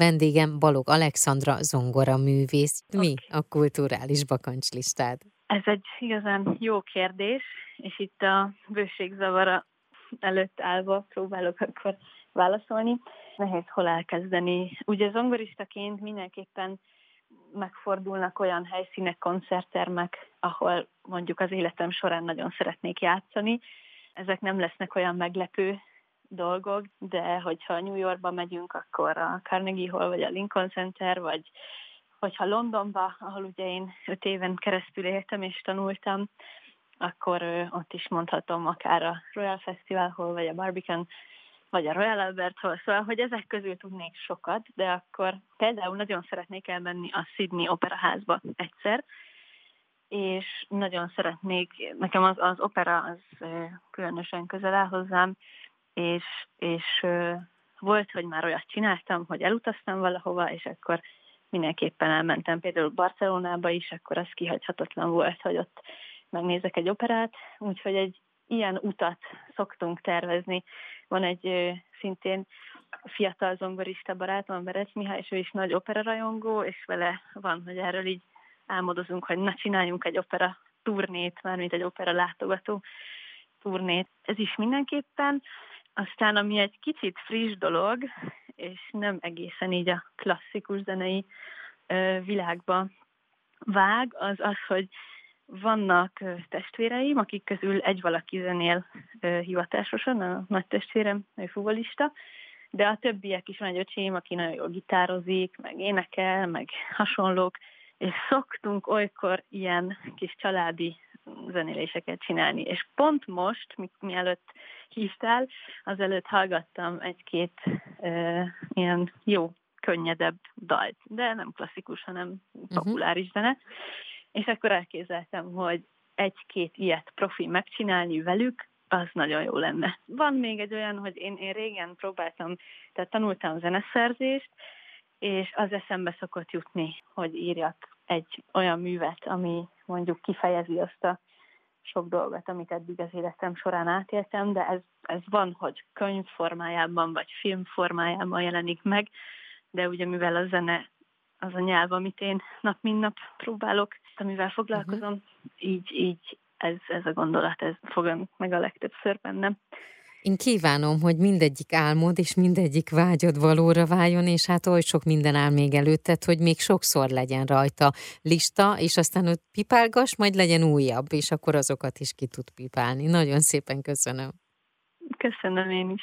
Vendégem Balog Alexandra zongora művész. Mi a kulturális bakancslistád? Ez egy igazán jó kérdés, és itt a bőségzavara előtt állva próbálok akkor válaszolni. Nehéz hol elkezdeni. Ugye zongoristaként mindenképpen megfordulnak olyan helyszínek, koncerttermek, ahol mondjuk az életem során nagyon szeretnék játszani. Ezek nem lesznek olyan meglepő dolgok, de hogyha New Yorkba megyünk, akkor a Carnegie Hall, vagy a Lincoln Center, vagy hogyha Londonba, ahol ugye én öt éven keresztül éltem és tanultam, akkor ott is mondhatom akár a Royal Festival Hall, vagy a Barbican, vagy a Royal Albert Hall, szóval, hogy ezek közül tudnék sokat, de akkor például nagyon szeretnék elmenni a Sydney Opera házba egyszer, és nagyon szeretnék, nekem az, az opera az különösen közel áll hozzám, és, és volt, hogy már olyat csináltam, hogy elutaztam valahova, és akkor mindenképpen elmentem például Barcelonába is, akkor az kihagyhatatlan volt, hogy ott megnézek egy operát, úgyhogy egy ilyen utat szoktunk tervezni. Van egy szintén fiatal zongorista barátom, Berec Mihály, és ő is nagy operarajongó, és vele van, hogy erről így álmodozunk, hogy na csináljunk egy opera turnét, mármint egy opera látogató turnét. Ez is mindenképpen. Aztán, ami egy kicsit friss dolog, és nem egészen így a klasszikus zenei világba vág, az az, hogy vannak testvéreim, akik közül egy valaki zenél hivatásosan, a nagy testvérem, ő fuvolista, de a többiek is van egy öcsém, aki nagyon jól gitározik, meg énekel, meg hasonlók, és szoktunk olykor ilyen kis családi zenéléseket csinálni. És pont most, mi, mielőtt hívtál, azelőtt hallgattam egy-két uh, ilyen jó, könnyedebb dalt, de nem klasszikus, hanem mhm. populáris uh-huh. zene. És akkor elképzeltem, hogy egy-két ilyet profi megcsinálni velük, az nagyon jó lenne. Van még egy olyan, hogy én, én régen próbáltam, tehát tanultam zeneszerzést, és az eszembe szokott jutni, hogy írjak egy olyan művet, ami mondjuk kifejezi azt a sok dolgot, amit eddig az életem során átéltem, de ez, ez van, hogy könyv formájában vagy film formájában jelenik meg, de ugye mivel a zene az a nyelv, amit én nap mint nap próbálok, amivel foglalkozom, uh-huh. így, így ez, ez a gondolat, ez fog meg a legtöbbször bennem. Én kívánom, hogy mindegyik álmod és mindegyik vágyod valóra váljon, és hát oly sok minden áll még előtted, hogy még sokszor legyen rajta lista, és aztán ott pipálgas, majd legyen újabb, és akkor azokat is ki tud pipálni. Nagyon szépen köszönöm. Köszönöm én is.